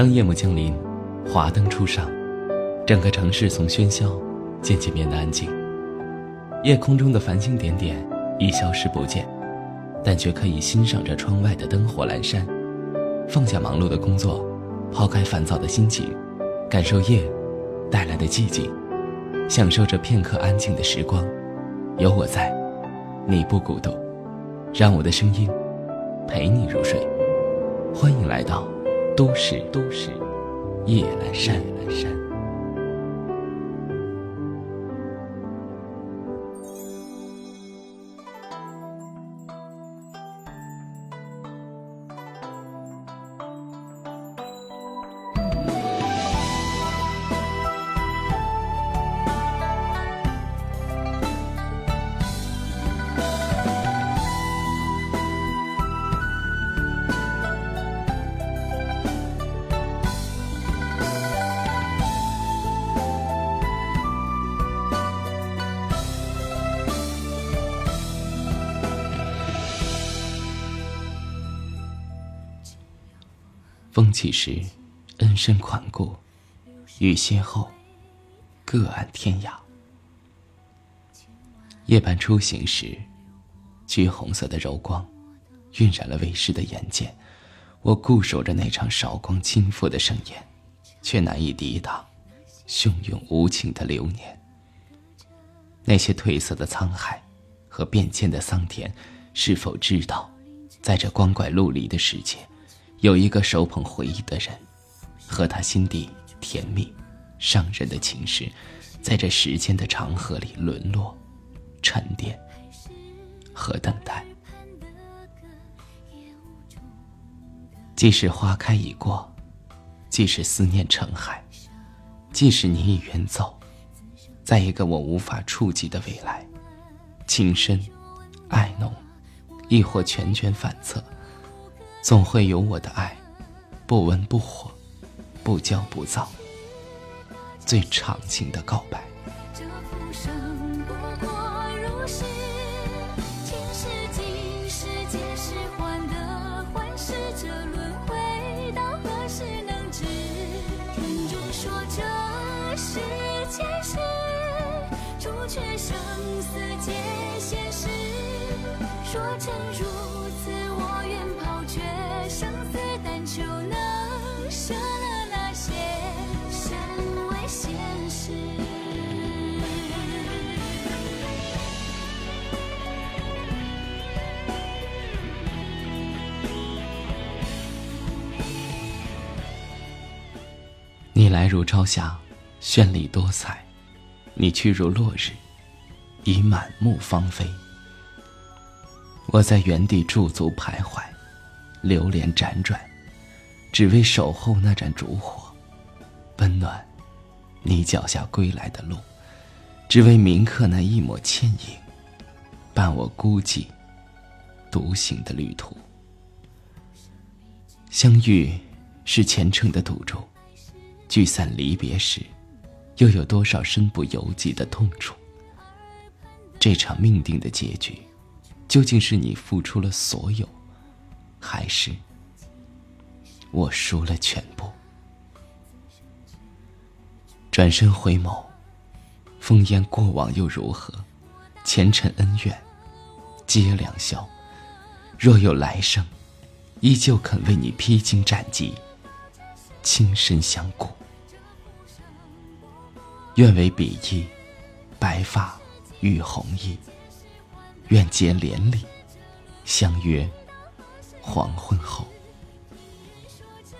当夜幕降临，华灯初上，整个城市从喧嚣渐渐变得安静。夜空中的繁星点点已消失不见，但却可以欣赏着窗外的灯火阑珊。放下忙碌的工作，抛开烦躁的心情，感受夜带来的寂静，享受着片刻安静的时光。有我在，你不孤独。让我的声音陪你入睡。欢迎来到都市都市夜阑珊。风起时，恩深款顾；雨歇后，各安天涯。夜半出行时，橘红色的柔光晕染了为师的眼睑。我固守着那场韶光倾覆的盛宴，却难以抵挡汹涌无情的流年。那些褪色的沧海和变迁的桑田，是否知道，在这光怪陆离的世界？有一个手捧回忆的人，和他心底甜蜜、伤人的情事，在这时间的长河里沦落、沉淀和等待。即使花开已过，即使思念成海，即使你已远走，在一个我无法触及的未来，情深、爱浓，亦或全权反侧。总会有我的爱，不温不火，不骄不躁，最长情的告白。说成如来如朝霞，绚丽多彩；你去如落日，已满目芳菲。我在原地驻足徘徊，流连辗转，只为守候那盏烛火，温暖你脚下归来的路；只为铭刻那一抹倩影，伴我孤寂独行的旅途。相遇是虔诚的赌注，聚散离别时，又有多少身不由己的痛楚？这场命定的结局。究竟是你付出了所有，还是我输了全部？转身回眸，烽烟过往又如何？前尘恩怨皆良宵。若有来生，依旧肯为你披荆斩棘，倾身相顾。愿为比翼，白发与红衣。愿结连理，相约黄昏后。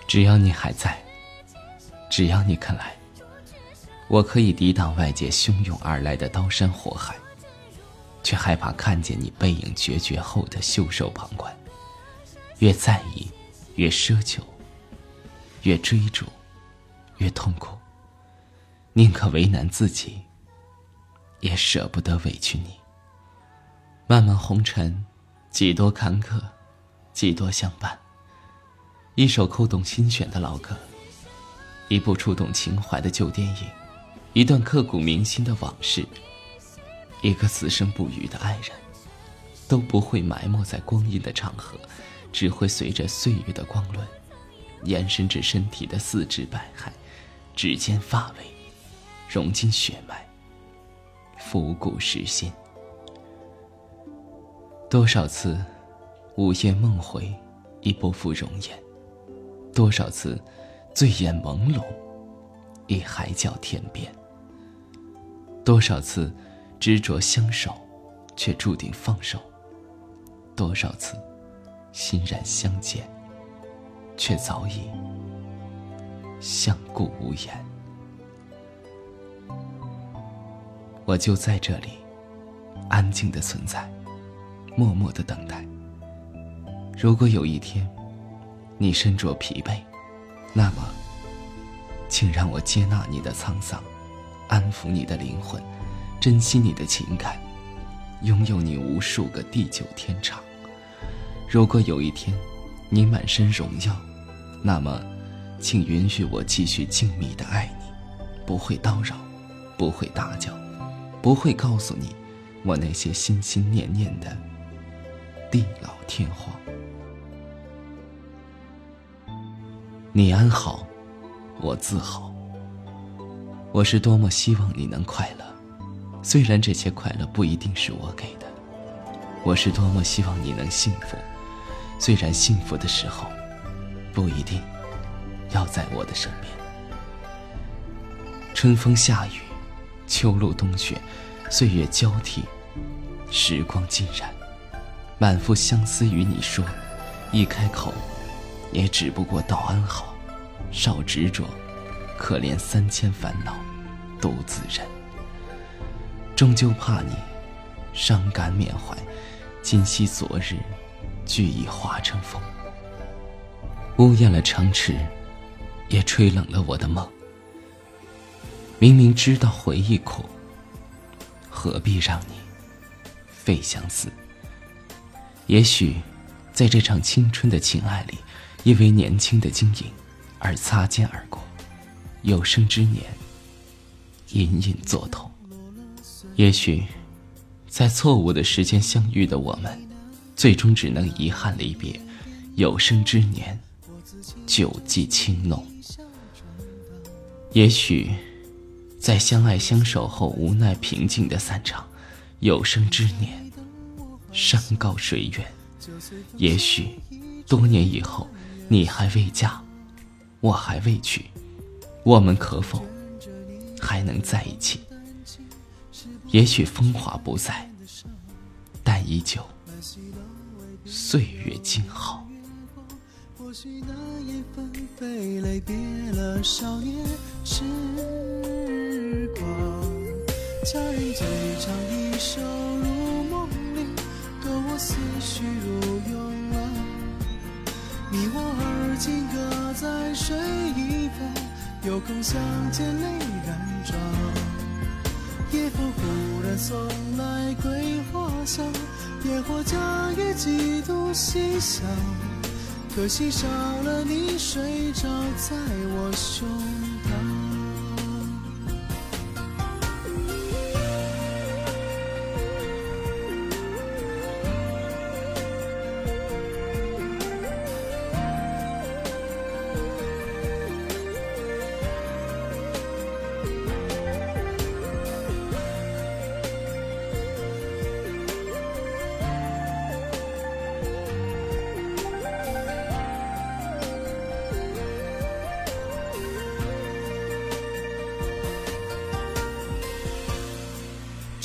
只要你还在，只要你肯来，我可以抵挡外界汹涌而来的刀山火海，却害怕看见你背影决绝后的袖手旁观。越在意，越奢求；越追逐，越痛苦。宁可为难自己，也舍不得委屈你。漫漫红尘，几多坎坷，几多相伴。一首扣动心弦的老歌，一部触动情怀的旧电影，一段刻骨铭心的往事，一个此生不渝的爱人，都不会埋没在光阴的长河，只会随着岁月的光轮，延伸至身体的四肢百骸，指尖发尾，融进血脉，抚骨实心。多少次午夜梦回，已不复容颜；多少次醉眼朦胧，已海角天边。多少次执着相守，却注定放手；多少次欣然相见，却早已相顾无言。我就在这里，安静的存在，默默的等待。如果有一天，你身着疲惫，那么，请让我接纳你的沧桑。安抚你的灵魂，珍惜你的情感，拥有你无数个地久天长。如果有一天，你满身荣耀，那么，请允许我继续静谧的爱你，不会叨扰，不会打搅，不会告诉你我那些心心念念的地老天荒。你安好，我自豪。我是多么希望你能快乐，虽然这些快乐不一定是我给的；我是多么希望你能幸福，虽然幸福的时候不一定要在我的身边。春风夏雨，秋露冬雪，岁月交替，时光浸染，满腹相思与你说，一开口，也只不过道安好，少执着。可怜三千烦恼，独自忍。终究怕你伤感缅怀，今夕昨日，俱已化成风。呜咽了长池，也吹冷了我的梦。明明知道回忆苦，何必让你费相思？也许，在这场青春的情爱里，因为年轻的晶莹而擦肩而过。有生之年，隐隐作痛。也许，在错误的时间相遇的我们，最终只能遗憾离别。有生之年，久寄轻浓。也许，在相爱相守后无奈平静的散场。有生之年，山高水远。也许，多年以后，你还未嫁，我还未娶。我们可否还能在一起？也许风华不再，但依旧岁月静好。或许那夜纷飞泪别了少年时光，佳人醉唱一首入梦里，歌我思绪如涌浪。你我而今各在水一方。有空相见泪染妆，夜风忽然送来桂花香，也或假意几度细想，可惜少了你睡着在我胸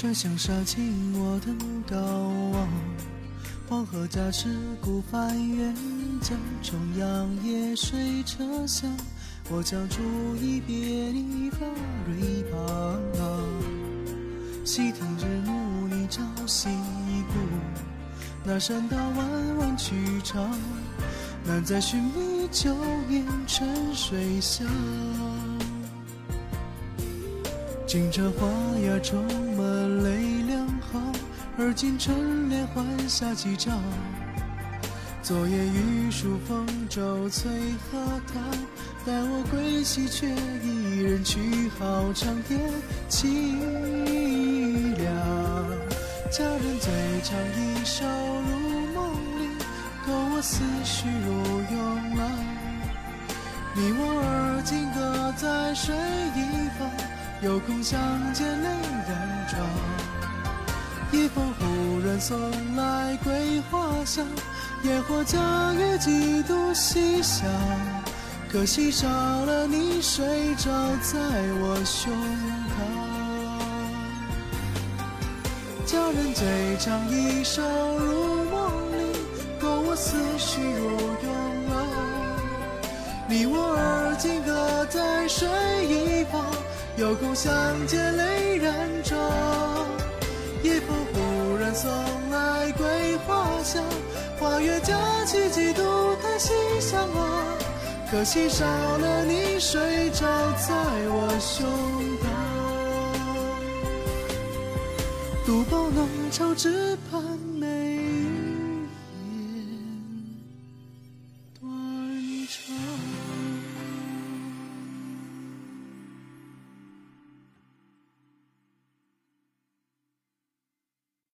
膛。这香纱紧握的高望，黄河架持孤帆远江，重阳夜水车厢，我将煮一别离发蕊旁。细听日暮里朝夕鼓，那山道弯弯曲长，难再寻觅旧年春水香。惊蛰花芽中，而今春联换下几张。昨夜雨疏风骤催荷塘，待我归期却一人去，好长夜凄凉。佳人醉唱一首入梦里，勾我思绪如涌浪。你我而今各在水一方，有空相见泪。一封故人送来桂花香，烟火佳月几度细香。可惜少了你睡着在我胸膛，叫人醉唱一首入梦里，勾我思绪如涌浪。你我而今各在水一方，有空相见泪染妆。一封故人送来桂花香，花月佳期几度叹息相啊。可惜少了你睡着在我胸膛，独抱浓愁，只盼眉。